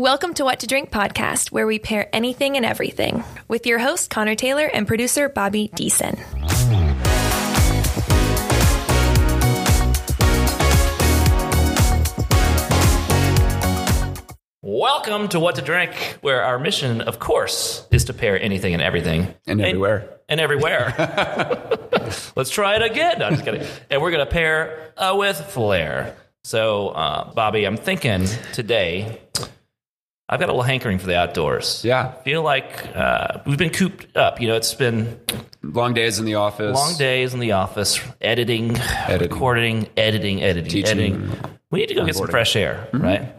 Welcome to What to Drink podcast, where we pair anything and everything with your host, Connor Taylor, and producer, Bobby Deason. Welcome to What to Drink, where our mission, of course, is to pair anything and everything. And everywhere. And, everywhere. Let's try it again. No, I'm just kidding. And we're going to pair uh, with flair. So, uh, Bobby, I'm thinking today, I've got a little hankering for the outdoors. Yeah. I feel like uh, we've been cooped up. You know, it's been Long days in the office. long days in the office, editing, Editing. recording, editing, editing, Teaching. editing. We need to go get some fresh air, right?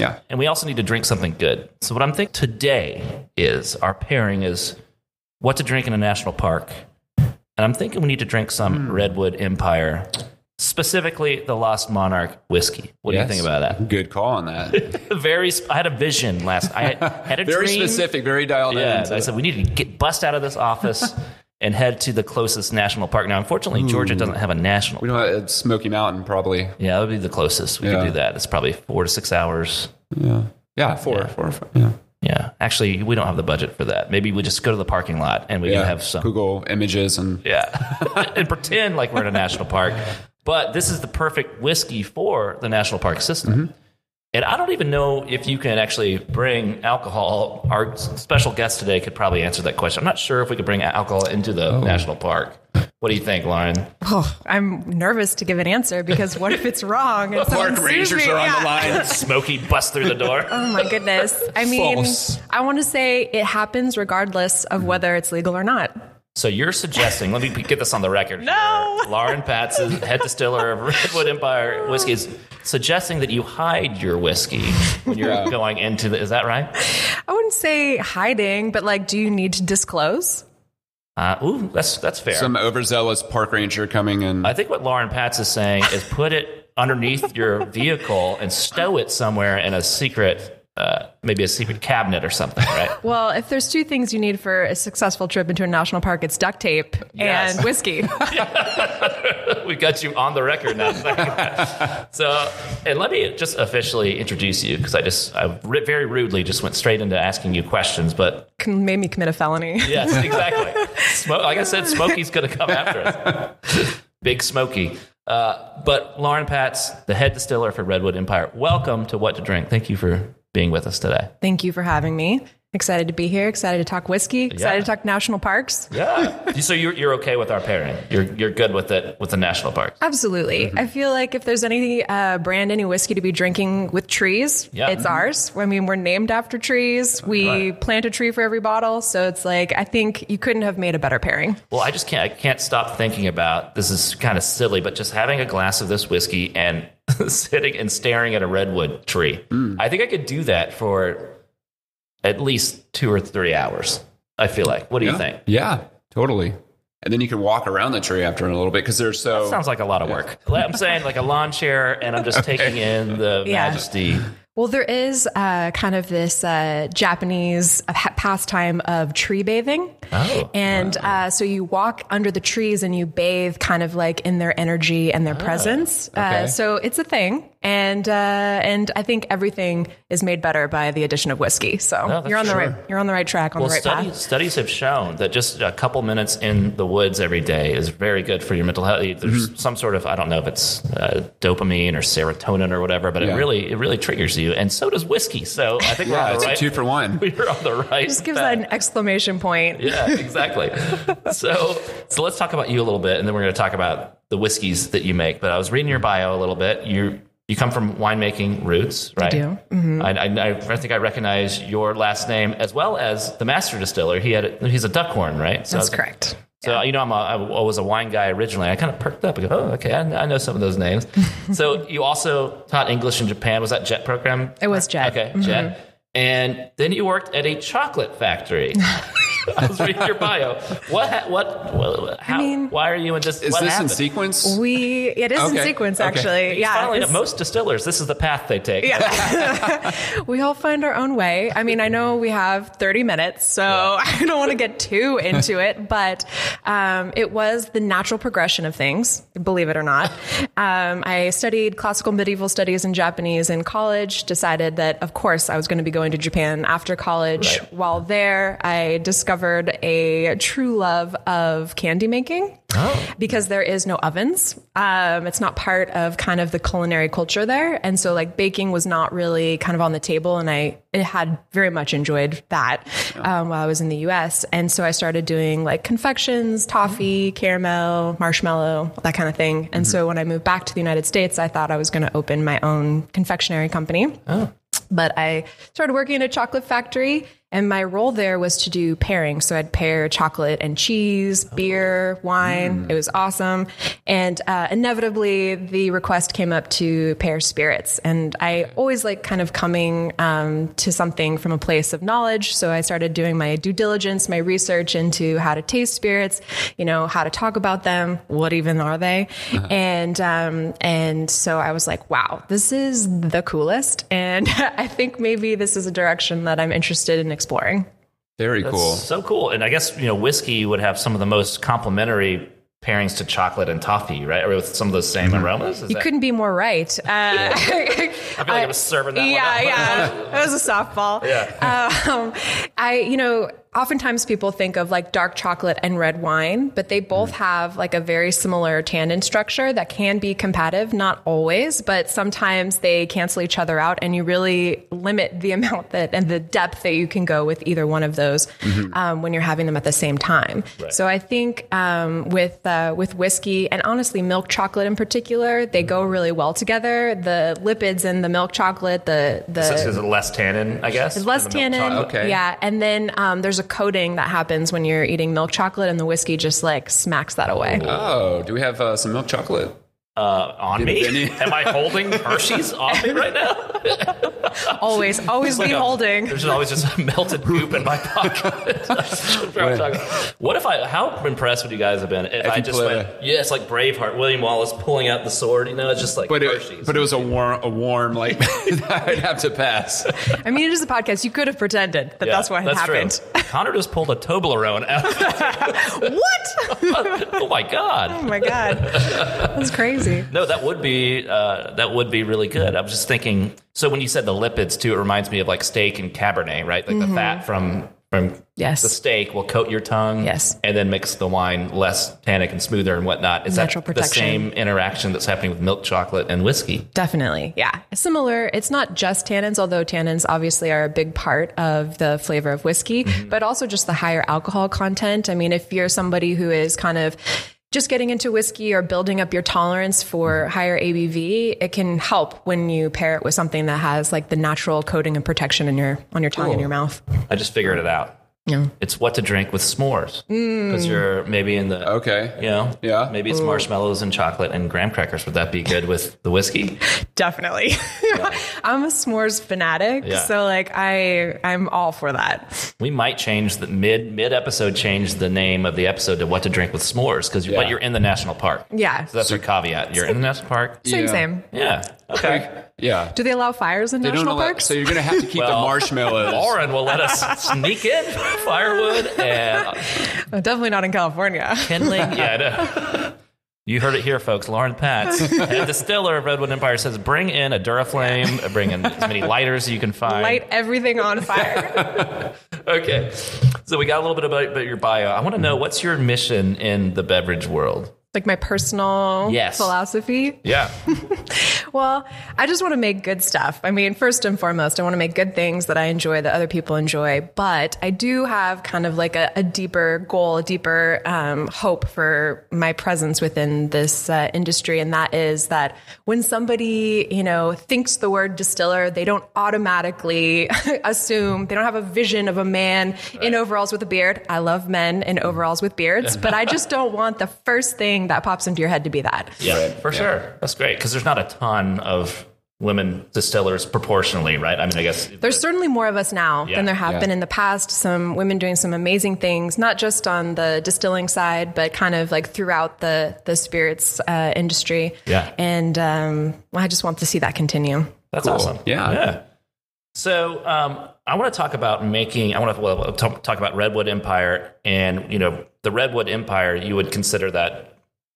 Yeah. And we also need to drink something good. So what I'm thinking today is our pairing is what to drink in a national park. And I'm thinking we need to drink some Hmm. Redwood Empire, specifically the Lost Monarch whiskey. What do you think about that? Good call on that. Very. sp- I had a vision last. I had, had a very dream. specific, very dialed Yeah. in. I said we need to get bust out of this office and head to the closest national park. Now, unfortunately, hmm. Georgia doesn't have a national. we don't have Smoky Mountain, probably. Yeah, that would be the closest we Yeah. could do that. It's probably four to six hours. Yeah. Yeah, four, four or five. Yeah. Yeah, actually, we don't have the budget for that. Maybe we just go to the parking lot and we Yeah. can have some. Google images and Yeah, and pretend like we're in a national park. But this is the perfect whiskey for the national park system. Mm-hmm. And I don't even know if you can actually bring alcohol. Our special guest today could probably answer that question. I'm not sure if we could bring alcohol into the Oh. national park. What do you think, Lauren? Oh, I'm nervous to give an answer because what if it's wrong? And park rangers me? are on Yeah. the line. Smoky bust through the door. Oh my goodness. I mean, False. I want to say it happens regardless of whether it's legal or not. So you're suggesting, let me get this on the record. No. Here. Lauren Patz, is head distiller of Redwood Empire Whiskey, is suggesting that you hide your whiskey when you're Yeah. going into the. Is that right? I wouldn't say hiding, but like, do you need to disclose? Uh, ooh, that's that's fair. some overzealous park ranger coming in. I think what Lauren Patz is saying is put it underneath your vehicle and stow it somewhere in a secret, uh, maybe a secret cabinet or something, right? Well, if there's two things you need for a successful trip into a national park, it's duct tape Yes. and whiskey. we got you on the record now. so, and let me just officially introduce you because I just, I very rudely just went straight into asking you questions, but Can made me commit a felony. Yes, exactly. Smo- like I said, Smokey's going to come after us. Big Smokey. Uh, but Lauren Patz, the head distiller for Redwood Empire, welcome to What to Drink. Thank you for being with us today. Thank you for having me. Excited to be here. Excited to talk whiskey. Excited Yeah. to talk national parks. Yeah. so you're, you're okay with our pairing? You're, you're good with it with the national parks? Absolutely. Mm-hmm. I feel like if there's any uh, brand, any whiskey to be drinking with trees, Yeah. it's ours. I mean, we're named after trees. We Right. plant a tree for every bottle. So it's like, I think you couldn't have made a better pairing. Well, I just can't. I can't stop thinking about this. Is kind of silly, but just having a glass of this whiskey and sitting and staring at a redwood tree. I think I could do that for at least two or three hours. I feel like. What do you think? Yeah, totally. And then you can walk around the tree after in a little bit because they're so. Sounds like a lot of work. I'm saying like a lawn chair, and I'm just taking in the Yeah. majesty. Well, there is uh, kind of this uh, Japanese uh, ha- pastime of tree bathing. Oh, and uh, so you walk under the trees and you bathe kind of like in their energy and their presence. Uh, okay. so it's a thing. And uh, and I think everything is made better by the addition of whiskey. So that's you're on the true. right you're on the right track on Well, the right studies, path. studies have shown that just a couple minutes in the woods every day is very good for your mental health. There's Mm-hmm. some sort of I don't know if it's uh, dopamine or serotonin or whatever, but it really it really triggers you, and so does whiskey. So I think we're yeah, on it's the a right. two for one. We're on the right. It Just gives path. that an exclamation point. Yeah, exactly. so, so let's talk about you a little bit, and then we're going to talk about the whiskeys that you make. But I was reading your bio a little bit. You you come from winemaking roots, right? do. Mm-hmm. I, I, I think I recognize your last name as well as the master distiller. He had a, he's a Duckhorn, right? So, That's correct. So you know, I'm a, I was a wine guy originally. I kind of perked up. I go, oh, okay, I, I know some of those names. so you also taught English in Japan. Was that Jet program? It was Jet. Okay, Jet. Mm-hmm. And then you worked at a chocolate factory. I was reading your bio. What? What? what how, mean- why are you in this? Is what this happened? in sequence? We it is in sequence actually. It's yeah. finally- most distillers, this is the path they take. we all find our own way. I mean, I know we have 30 minutes, so I don't want to get too into it, but um, it was the natural progression of things, believe it or not. Um, I studied classical medieval studies and Japanese in college, decided that, of course, I was going to be going to Japan after college. Right. While there, I discovered a true love of candy making because there is no ovens. Um, it's not part of kind of the culinary culture there, and so like baking was not really kind of on the table. And I it had very much enjoyed that um, while I was in the U.S. And so I started doing like confections, toffee, caramel, marshmallow, that kind of thing. And so when I moved back to the United States, I thought I was going to open my own confectionery company but I started working in a chocolate factory. And my role there was to do pairing. So I'd pair chocolate and cheese, beer, wine. It was awesome. And uh, inevitably, the request came up to pair spirits. And I always like kind of coming um, to something from a place of knowledge. So I started doing my due diligence, my research into how to taste spirits, you know, how to talk about them, what even are they, and um, and so I was like, wow, this is the coolest, and I think maybe this is a direction that I'm interested in exploring. Very That's cool. So cool. And I guess, you know, whiskey would have some of the most complementary pairings to chocolate and toffee, right? Or with some of those same Mm-hmm. aromas. Is You that- couldn't be more right. Uh, I feel like I was serving that one yeah, yeah, that was a softball. Yeah. Um, I, you know, oftentimes people think of like dark chocolate and red wine, but they both Mm. have like a very similar tannin structure that can be competitive, not always, but sometimes they cancel each other out and you really limit the amount that and the depth that you can go with either one of those Mm-hmm. um, when you're having them at the same time. So I think um, with uh, with whiskey and honestly milk chocolate in particular, they go really well together. The lipids in the milk chocolate, the the Is it less tannin, I guess? less in the milk tannin. chocolate? Okay. Yeah. And then um, there's a coating that happens when you're eating milk chocolate, and the whiskey just like smacks that away. Oh, do we have uh, some milk chocolate? Uh, on me? Vinny. Am I holding Hershey's on me right now? Always, always Like be a- holding. There's always just a melted goop in my pocket. what if I? How impressed would you guys have been if, I just went? a- Yeah, it's like Braveheart, William Wallace pulling out the sword. You know, it's just like But Hershey's. it, but it was a warm, a warm like I'd have to pass. I mean, it is a podcast. You could have pretended that Yeah, that's what had happened. True. Connor just pulled a Toblerone out. what? oh my god! Oh my god, that's crazy. No, that would be uh, that would be really good. I was just thinking. So when you said the lipids too, it reminds me of like steak and Cabernet, right? Like the fat from from Mm-hmm. Yes. the steak will coat your tongue, Yes. and then makes the wine less tannic and smoother and whatnot. Is Natural that the same interaction that's happening with milk chocolate and whiskey? Definitely. Yeah. Similar. It's not just tannins, although tannins obviously are a big part of the flavor of whiskey, but also just the higher alcohol content. I mean, if you're somebody who is kind of just getting into whiskey or building up your tolerance for mm-hmm. higher ABV, it can help when you pair it with something that has like the natural coating and protection in your on your tongue and your mouth. I just figured it out. Yeah. It's what to drink with s'mores Mm. because you're maybe in the Okay. You know, Yeah. Maybe it's marshmallows and chocolate and graham crackers. Would that be good with the whiskey? Definitely. I'm a s'mores fanatic, Yeah. so like I I'm all for that. We might change the mid mid episode change the name of the episode to what to drink with s'mores because Yeah. but you're in the national park. Yeah. So that's your caveat. You're in the national park. Same Yeah. same. Yeah. Okay. Yeah. Do they allow fires in They don't national allow, parks? so you're gonna have to keep the Well, marshmallows. Lauren will let us sneak in firewood and Uh, Definitely not in California. kindling. Yeah, I know. You heard it here, folks. Lauren Patz, head distiller of Redwood Empire, says bring in a Duraflame, bring in as many lighters as you can find. Light everything on fire. Okay. So we got a little bit about, about your bio. I want to know what's your mission in the beverage world? like my personal Yes. philosophy. Yeah. Well, I just want to make good stuff. I mean, first and foremost, I want to make good things that I enjoy, that other people enjoy. But I do have kind of like a, a deeper goal, a deeper um, hope for my presence within this uh, industry. And that is that when somebody, you know, thinks the word distiller, they don't automatically assume, they don't have a vision of a man in overalls with a beard. I love men in overalls with beards, but I just don't want the first thing that pops into your head to be that. Yeah, for sure. That's great because there's not a ton of women distillers proportionally, right? I mean, I guess There's certainly more of us now Yeah. than there have Yeah. been in the past. Some women doing some amazing things, not just on the distilling side, but kind of like throughout the the spirits uh, industry. Yeah. and um, well, I just want to see that continue. That's awesome. Yeah. Yeah. So um, I want to talk about making. I want to well, talk, talk about Redwood Empire, and you know the Redwood Empire. You would consider that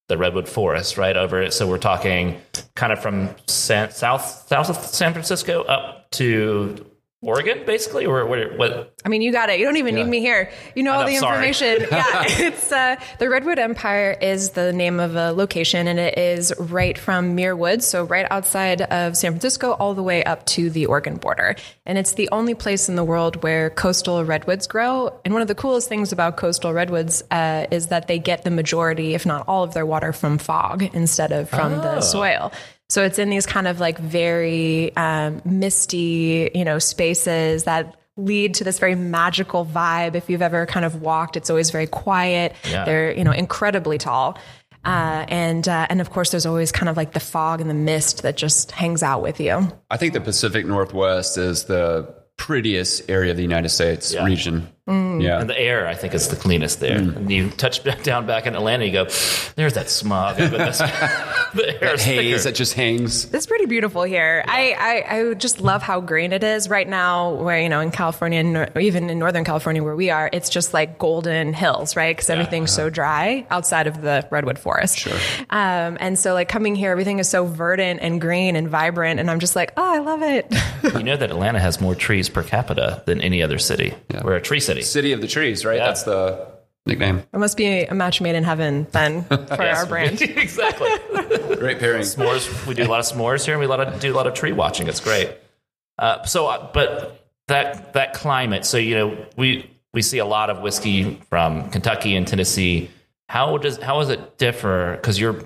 the redwood forest, right? Over it. So we're talking kind of from San, south south of San Francisco up to Oregon, basically, or what? what I mean, you got it. You don't even need me here. You know all the information. yeah, it's uh, the Redwood Empire is the name of a location, and it is right from Muir Woods, so right outside of San Francisco, all the way up to the Oregon border. And it's the only place in the world where coastal redwoods grow. And one of the coolest things about coastal redwoods uh, is that they get the majority, if not all, of their water from fog instead of from the soil. So it's in these kind of like very um, misty, you know, spaces that lead to this very magical vibe. If you've ever kind of walked, it's always very quiet. Yeah. They're, you know, incredibly tall. Uh, and uh, and of course, there's always kind of like the fog and the mist that just hangs out with you. I think the Pacific Northwest is the prettiest area of the United States Yeah. region. Mm. Yeah. and the air, I think, is the cleanest there. And you touch down back in Atlanta, you go, "There's that smog." The air is Haze thicker. that just hangs. It's pretty beautiful here. I, I, I just love how green it is right now. Where you know in California, and even in Northern California where we are, it's just like golden hills, right? Because everything's so dry outside of the redwood forest. Sure. Um, and so like coming here, everything is so verdant and green and vibrant, and I'm just like, oh, I love it. You know that Atlanta has more trees per capita than any other city. We're a tree city. City of the trees, right? Yeah. That's the nickname. it must be a match made in heaven then for our brand. exactly. Great pairing. S'mores. We do a lot of s'mores here, and we a lot of, do a lot of tree watching. It's great. Uh, so, uh, but that that climate. So you know, we we see a lot of whiskey from Kentucky and Tennessee. How does how does it differ? Because you're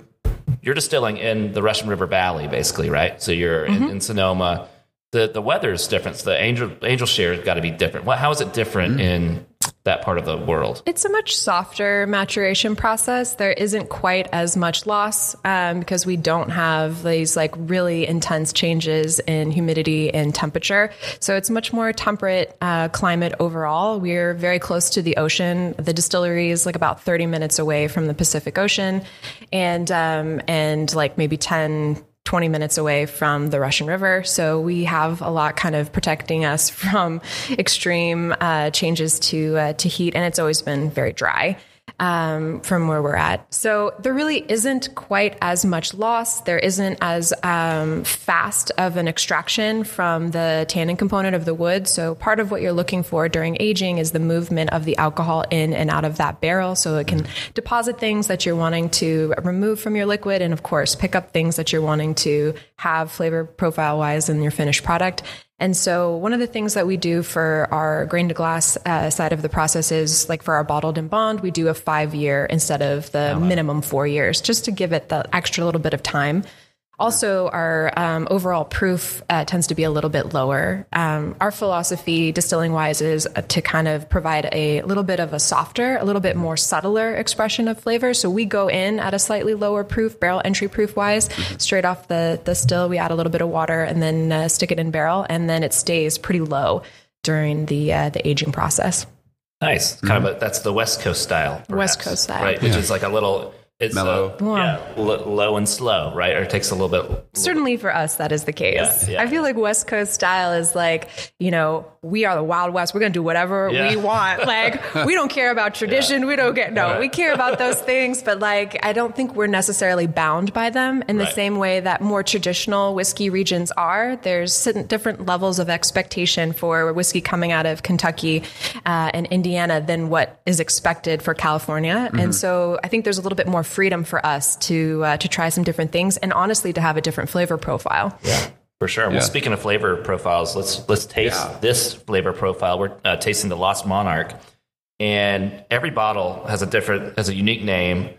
you're distilling in the Russian River Valley, basically, right? So you're in, in Sonoma. The the weather's different. So the angel angel share has got to be different. What, how is it different in that part of the world? It's a much softer maturation process. There isn't quite as much loss um, because we don't have these like really intense changes in humidity and temperature. So it's much more temperate uh, climate overall. We're very close to the ocean. The distillery is like about 30 minutes away from the Pacific Ocean, and um, and like maybe 10. 20 minutes away from the Russian River. So we have a lot kind of protecting us from extreme uh, changes to uh, to heat, and it's always been very dry um, from where we're at. So there really isn't quite as much loss. There isn't as um, fast of an extraction from the tannin component of the wood. So part of what you're looking for during aging is the movement of the alcohol in and out of that barrel, so it can deposit things that you're wanting to remove from your liquid, and of course pick up things that you're wanting to have flavor profile wise in your finished product. And so, one of the things that we do for our grain to glass uh, side of the process is like for our bottled and bond, we do a five year instead of the minimum four years, just to give it the extra little bit of time. Also, our um, overall proof uh, tends to be a little bit lower. Um, our philosophy, distilling wise, is uh, to kind of provide a little bit of a softer, a little bit more subtler expression of flavor. So we go in at a slightly lower proof, barrel entry proof wise, straight off the the still. We add a little bit of water and then uh, stick it in barrel, and then it stays pretty low during the uh, the aging process. Nice. Kind of a, that's the West Coast style. West Coast style. Right, which is like a little it's Mellow. uh, yeah, lo- low and slow, right? Or it takes a little bit Certainly for us, that is the case. Yeah, yeah. I feel like West Coast style is like, you know, we are the Wild West. We're going to do whatever Yeah. we want. Like, we don't care about tradition. We don't get, no, Right. we care about those things. But like, I don't think we're necessarily bound by them in the Right. same way that more traditional whiskey regions are. There's different levels of expectation for whiskey coming out of Kentucky uh, and Indiana than what is expected for California. Mm-hmm. And so I think there's a little bit more freedom for us to uh, to try some different things and honestly to have a different flavor profile. Yeah. For sure. Well, speaking of flavor profiles, let's let's taste Yeah. this flavor profile. We're uh, tasting the Lost Monarch, and every bottle has a different, has a unique name.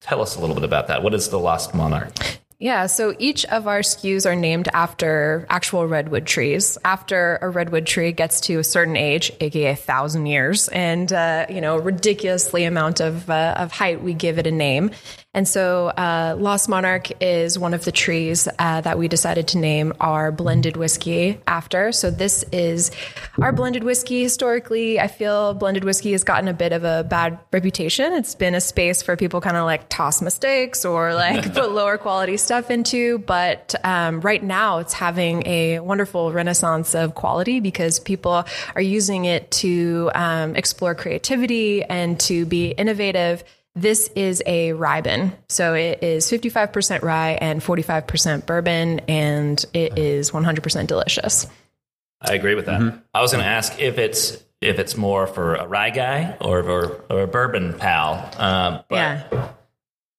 Tell us a little bit about that. What is the Lost Monarch? Yeah, so each of our SKUs are named after actual redwood trees. After a redwood tree gets to a certain age, aka a thousand years, and uh, you know, ridiculously amount of uh, of height, we give it a name. And so, uh, Lost Monarch is one of the trees uh, that we decided to name our blended whiskey after. So, this is our blended whiskey. Historically, I feel blended whiskey has gotten a bit of a bad reputation. It's been a space for people kind of like toss mistakes or like put lower quality stuff into. But um, right now, it's having a wonderful renaissance of quality because people are using it to um, explore creativity and to be innovative this is a rye So it is 55% rye and 45% bourbon, and it is 100% delicious. I agree with that. Mm-hmm. I was going to ask if it's if it's more for a rye guy or or, or a bourbon pal. Um, yeah,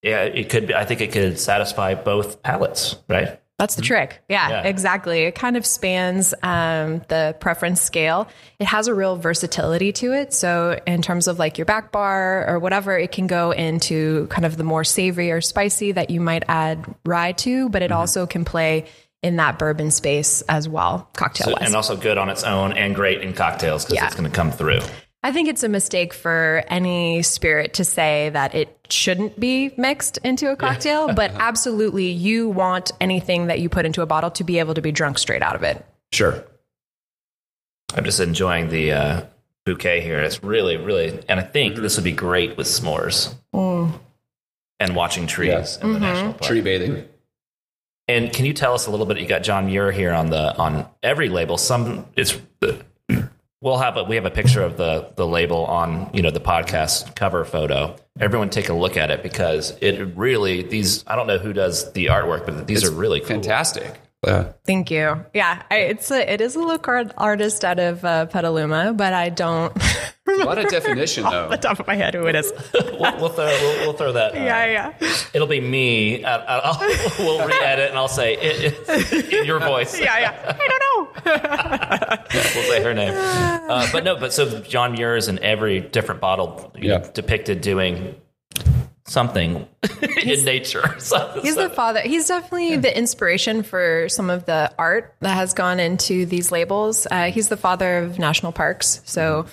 yeah, it could. Be, I think it could satisfy both palates, right? That's the mm-hmm. trick. Yeah, yeah, exactly. It kind of spans um, the preference scale. It has a real versatility to it. So, in terms of like your back bar or whatever, it can go into kind of the more savory or spicy that you might add rye to, but it mm-hmm. also can play in that bourbon space as well, cocktail wise. So, and also good on its own and great in cocktails because yeah. it's going to come through. I think it's a mistake for any spirit to say that it shouldn't be mixed into a cocktail, but absolutely you want anything that you put into a bottle to be able to be drunk straight out of it. Sure. I'm just enjoying the uh, bouquet here. It's really, really, and I think mm-hmm. this would be great with s'mores mm. and watching trees yeah. in mm-hmm. the national park. Tree bathing. And can you tell us a little bit? You got John Muir here on the on every label. Some it's we'll have a we have a picture of the the label on you know the podcast cover photo. Everyone take a look at it because it really these I don't know who does the artwork, but these it's are really cool. fantastic. Yeah. Thank you. Yeah, I, it's a, it is a look art artist out of uh, Petaluma, but I don't. What a lot of definition, though. The top of my head, who it is. we'll, we'll, throw, we'll, we'll, throw that. Uh, yeah, yeah. It'll be me. I, I'll, we'll re-edit, and I'll say it, it, in your voice. yeah, yeah. I don't know. we'll say her name. Uh, but no, but so John Muir is in every different bottle yeah. know, depicted doing something in nature. he's the father. He's definitely yeah. the inspiration for some of the art that has gone into these labels. Uh, he's the father of national parks, so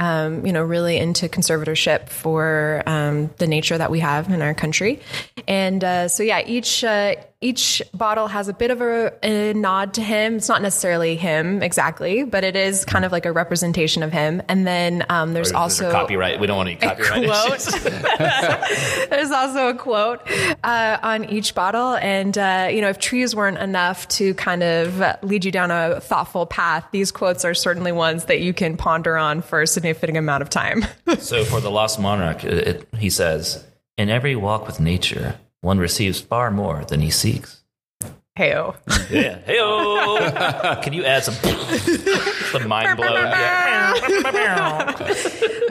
um, you know, really into conservatorship for um, the nature that we have in our country. And uh, so, yeah, each uh, each bottle has a bit of a, a, nod to him. It's not necessarily him exactly, but it is kind of like a representation of him. And then um, there's also copyright. We don't want any copyright quote. there's also a quote uh, on each bottle, and uh, you know, if trees weren't enough to kind of lead you down a thoughtful path, these quotes are certainly ones that you can ponder on for a significant amount of time. so, for the Lost Monarch, it, he says, "In every walk with nature." One receives far more than he seeks. Heyo. Yeah. Heyo. Can you add some some mind blow? Yeah.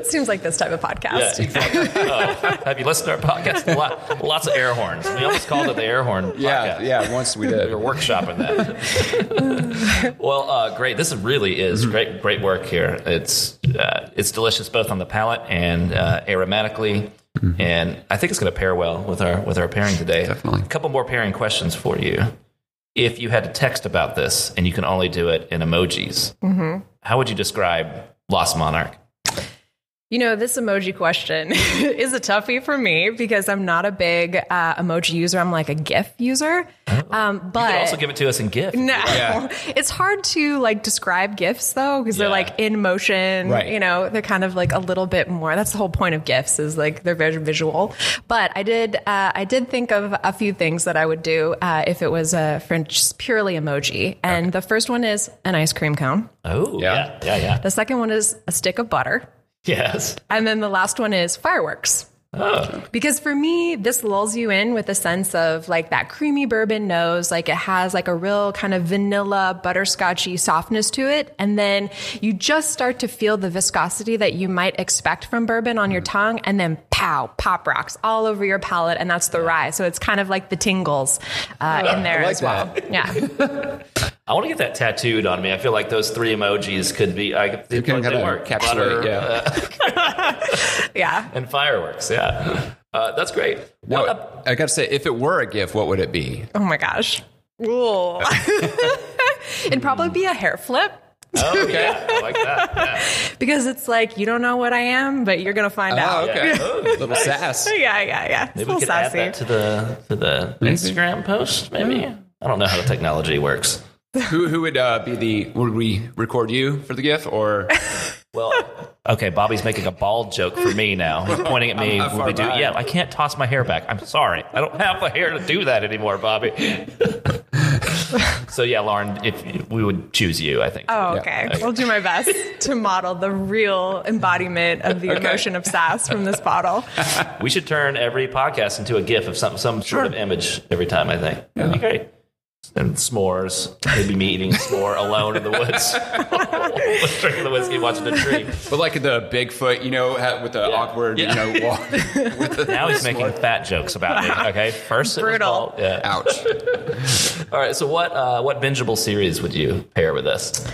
Seems like this type of podcast. Yeah, exactly. oh, have you listened to our podcast? Lot, lots of air horns. We almost called it the air horn. Yeah, podcast. yeah. Once we did, we were workshopping that. well, uh, great. This really is mm-hmm. great. Great work here. It's uh, it's delicious both on the palate and uh, aromatically. Mm-hmm. And I think it's going to pair well with our with our pairing today. Definitely. A couple more pairing questions for you. If you had to text about this and you can only do it in emojis, mm-hmm. how would you describe Lost Monarch? You know, this emoji question is a toughie for me because I'm not a big uh, emoji user. I'm like a GIF user. Oh. Um, but you could also give it to us in GIF. No, yeah. it's hard to like describe GIFs though because yeah. they're like in motion. Right. You know, they're kind of like a little bit more. That's the whole point of GIFs is like they're very visual. But I did, uh, I did think of a few things that I would do uh, if it was a French purely emoji. And okay. the first one is an ice cream cone. Oh, yeah, yeah, yeah. The second one is a stick of butter. Yes. And then the last one is fireworks. Oh. Because for me, this lulls you in with a sense of like that creamy bourbon nose. Like it has like a real kind of vanilla, butterscotchy softness to it. And then you just start to feel the viscosity that you might expect from bourbon on your mm. tongue. And then pow, pop rocks all over your palate. And that's the rye. So it's kind of like the tingles uh, in there like as well. That. Yeah. I want to get that tattooed on me. I feel like those three emojis could be. I, you can kind of work. Butter, yeah, uh, yeah, and fireworks. Yeah, uh, that's great. No, uh, I got to say, if it were a gift, what would it be? Oh my gosh, it'd probably be a hair flip. Oh, yeah. I like that. Yeah. because it's like you don't know what I am, but you're gonna find Oh, out. okay. Oh, Little nice. sass. Yeah, yeah, yeah. It's a Maybe we little could add sassy. that to the to the Instagram post. Maybe I don't know how the technology works. Who who would uh, be the? Would we record you for the GIF or? Well, okay, Bobby's making a bald joke for me now. He's pointing at me. I'm not when we do, yeah, I can't toss my hair back. I'm sorry. I don't have the hair to do that anymore, Bobby. so yeah, Lauren, if we would choose you, I think. Oh, Yeah. okay. I'll do my best to model the real embodiment of the emotion of sass from this bottle. We should turn every podcast into a GIF of some some sort of image every time. I think that'd be great. And s'mores, maybe me eating a s'more alone in the woods, drinking the whiskey, watching the tree. But like the Bigfoot, you know, with the awkward, Yeah. you know, walk. with the, Now he's making fat jokes about me. Okay, first it was Brutal. bald. Yeah. Ouch. All right. So what uh, what bingeable series would you pair with this?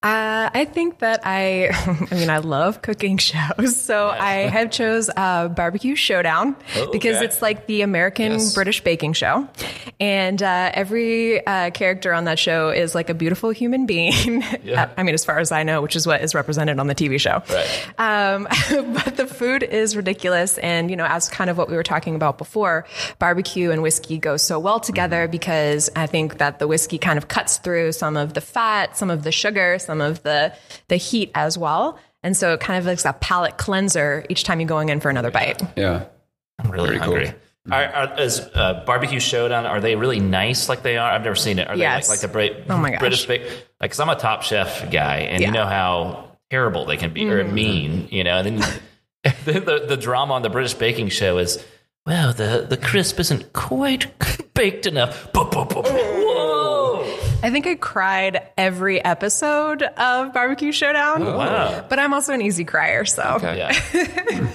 Uh, I think that I, I mean, I love cooking shows, so I have chose uh, Barbecue Showdown Oh, because okay. it's like the American Yes. British baking show, and uh, every uh, character on that show is like a beautiful human being. Yeah. I mean, as far as I know, which is what is represented on the TV show. Right. Um, but the food is ridiculous. And, you know, as kind of what we were talking about before, barbecue and whiskey go so well together because I think that the whiskey kind of cuts through some of the fat, some of the sugar, some of the, the heat as well. And so it kind of looks like a palate cleanser each time you're going in for another bite. Yeah. I'm really Very cool. hungry. Are, are, is uh, barbecue showdown? Are they really nice like they are? I've never seen it. Are Yes. they like, like the Bra- Oh my gosh. British bake? Like, cause I'm a Top Chef guy, and Yeah. you know how terrible they can be or Mm-hmm. mean. You know, and then the, the the drama on the British baking show is, well, the the crisp isn't quite baked enough. I think I cried every episode of Barbecue Showdown. Wow. But I'm also an easy crier, so Okay. Yeah.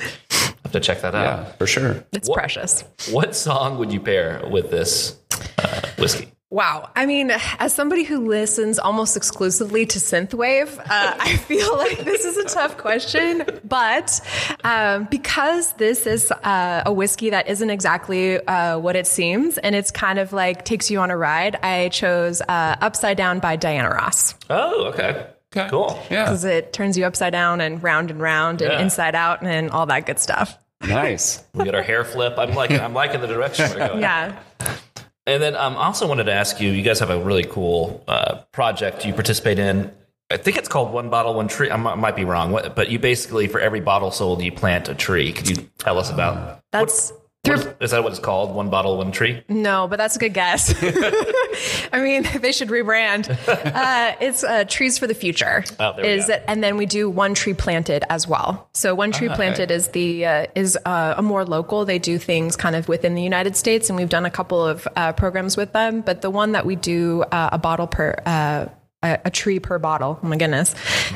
Have to check that out. Yeah, for sure. it's What- precious. What song would you pair with this uh, whiskey? Wow. I mean, as somebody who listens almost exclusively to synthwave, uh, I feel like this is a tough question. But um, because this is uh, a whiskey that isn't exactly uh, what it seems, and it's kind of like takes you on a ride, I chose uh, Upside Down by Diana Ross Oh, okay. Okay. Cool. Yeah. because it turns you upside down and round and round and Yeah. inside out and all that good stuff. Nice. We got our hair flip. I'm liking. I'm liking the direction we're going. Yeah. And then um, I also wanted to ask you. You guys have a really cool uh, project you participate in. I think it's called One Bottle, One Tree. I might be wrong, what, but you basically for every bottle sold, you plant a tree. Could you tell us about? That's. what is, is that what it's called? One bottle, one tree. No, but that's a good guess. I mean, they should rebrand. Uh, it's uh, Trees for the Future. Oh, there we is it, and then we do One Tree Planted as well. So One Tree Planted is the uh, is uh, a more local. They do things kind of within the United States, and we've done a couple of uh, programs with them. But the one that we do uh, a bottle per. A a tree per bottle. Oh my goodness,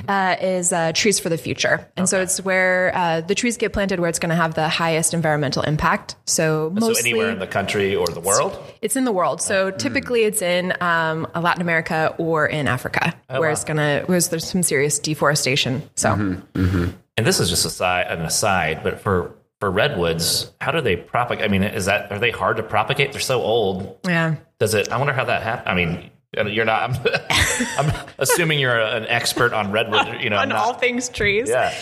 uh, is uh, trees for the future, and so it's where uh, the trees get planted where it's going to have the highest environmental impact. So So mostly anywhere in the country or the world. it's in the world. So typically it's in um, Latin America or in Africa, where it's gonna where there's some serious deforestation. So And this is just a side, an aside, but for for redwoods, how do they propagate? I mean, is that are they hard to propagate? They're so old. yeah. Does it? I wonder how that happened. I mean, you're not. I'm, I'm assuming you're an expert on redwood. You know, On not- all things trees. Yeah.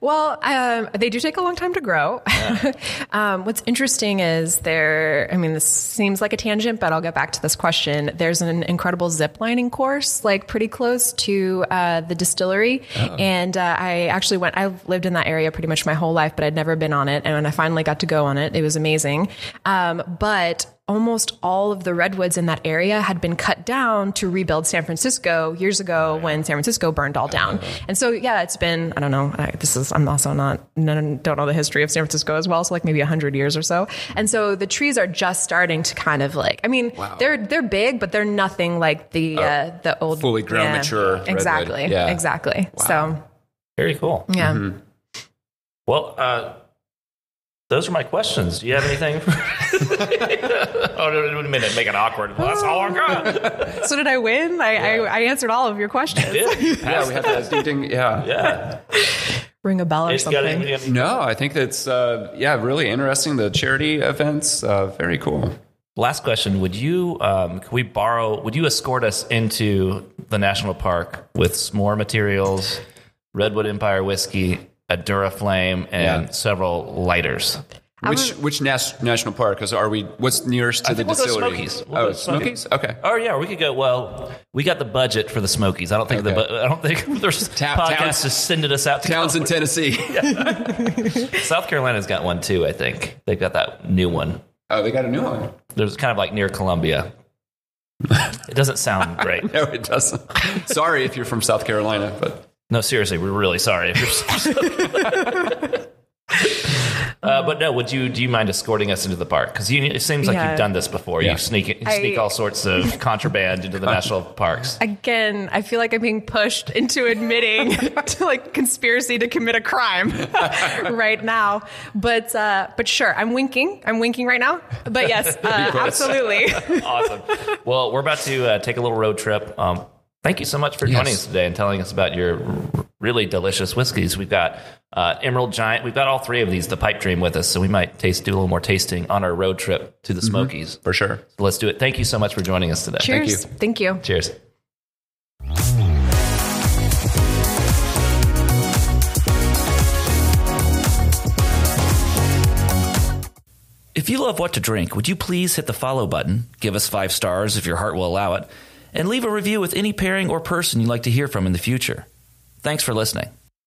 Well, um, they do take a long time to grow. um, what's interesting is there, I mean, this seems like a tangent, but I'll get back to this question. There's an incredible zip lining course, like pretty close to uh, the distillery. And uh, I actually went, I've lived in that area pretty much my whole life, but I'd never been on it. And when I finally got to go on it, it was amazing. Um, but almost all of the redwoods in that area had been cut down to rebuild San Francisco years ago when San Francisco burned all down. And so, yeah, it's been, I don't know, I, this is, I'm also not, none, don't know the history of San Francisco as well. So like maybe a hundred years or so. And so the trees are just starting to kind of like, I mean, they're, they're big, but they're nothing like the, uh, the old Fully grown, mature redwood. Exactly. Yeah. Exactly. So Very cool. yeah. Well, uh, those are my questions. Do you have anything? oh, no, no, a minute, make it awkward. Well, that's all I got. So did I win? I, I, I answered all of your questions. Yeah, Yeah, we have that ding ding. Yeah. yeah. Ring a bell or It's got something. No, I think that's uh, yeah, really interesting. The charity events, uh, very cool. Last question: Would you, um, can we borrow? Would you escort us into the national park with s'more materials, Redwood Empire whiskey, a Duraflame, and Yeah. several lighters. Which which nas- national park? Because are we? What's nearest to I the we'll go distillery? Smokies. We'll oh, go Smokies. Okay. Oh yeah, we could go. Well, we got the budget for the Smokies. I don't think the Okay. bu- I don't think there's Ta- podcasts Towns- just sending us out to Towns in Tennessee. South Carolina's got one too. I think they've got that new one. oh, they got a new one. There's kind of like near Columbia. It doesn't sound great. No, it doesn't. Sorry if you're from South Carolina, but No, seriously, we're really sorry. If you're uh, but no, would you? Do you mind escorting us into the park? Because it seems like Yeah. you've done this before. Yeah. You sneak you I- sneak all sorts of contraband into the national parks. Again, I feel like I'm being pushed into admitting to like conspiracy to commit a crime right now. But uh, but sure, I'm winking. I'm winking right now. But yes, uh, absolutely. awesome. Well, we're about to uh, take a little road trip. Um, thank you so much for joining Yes. us today and telling us about your r- really delicious whiskeys. We've got uh, Emerald Giant. We've got all three of these, the Pipe Dream, with us, so we might taste do a little more tasting on our road trip to the Smokies. for sure. So let's do it. Thank you so much for joining us today. Cheers. Thank you. Cheers. If you love what to drink, would you please hit the follow button, give us five stars if your heart will allow it, and leave a review with any pairing or person you'd like to hear from in the future? Thanks for listening.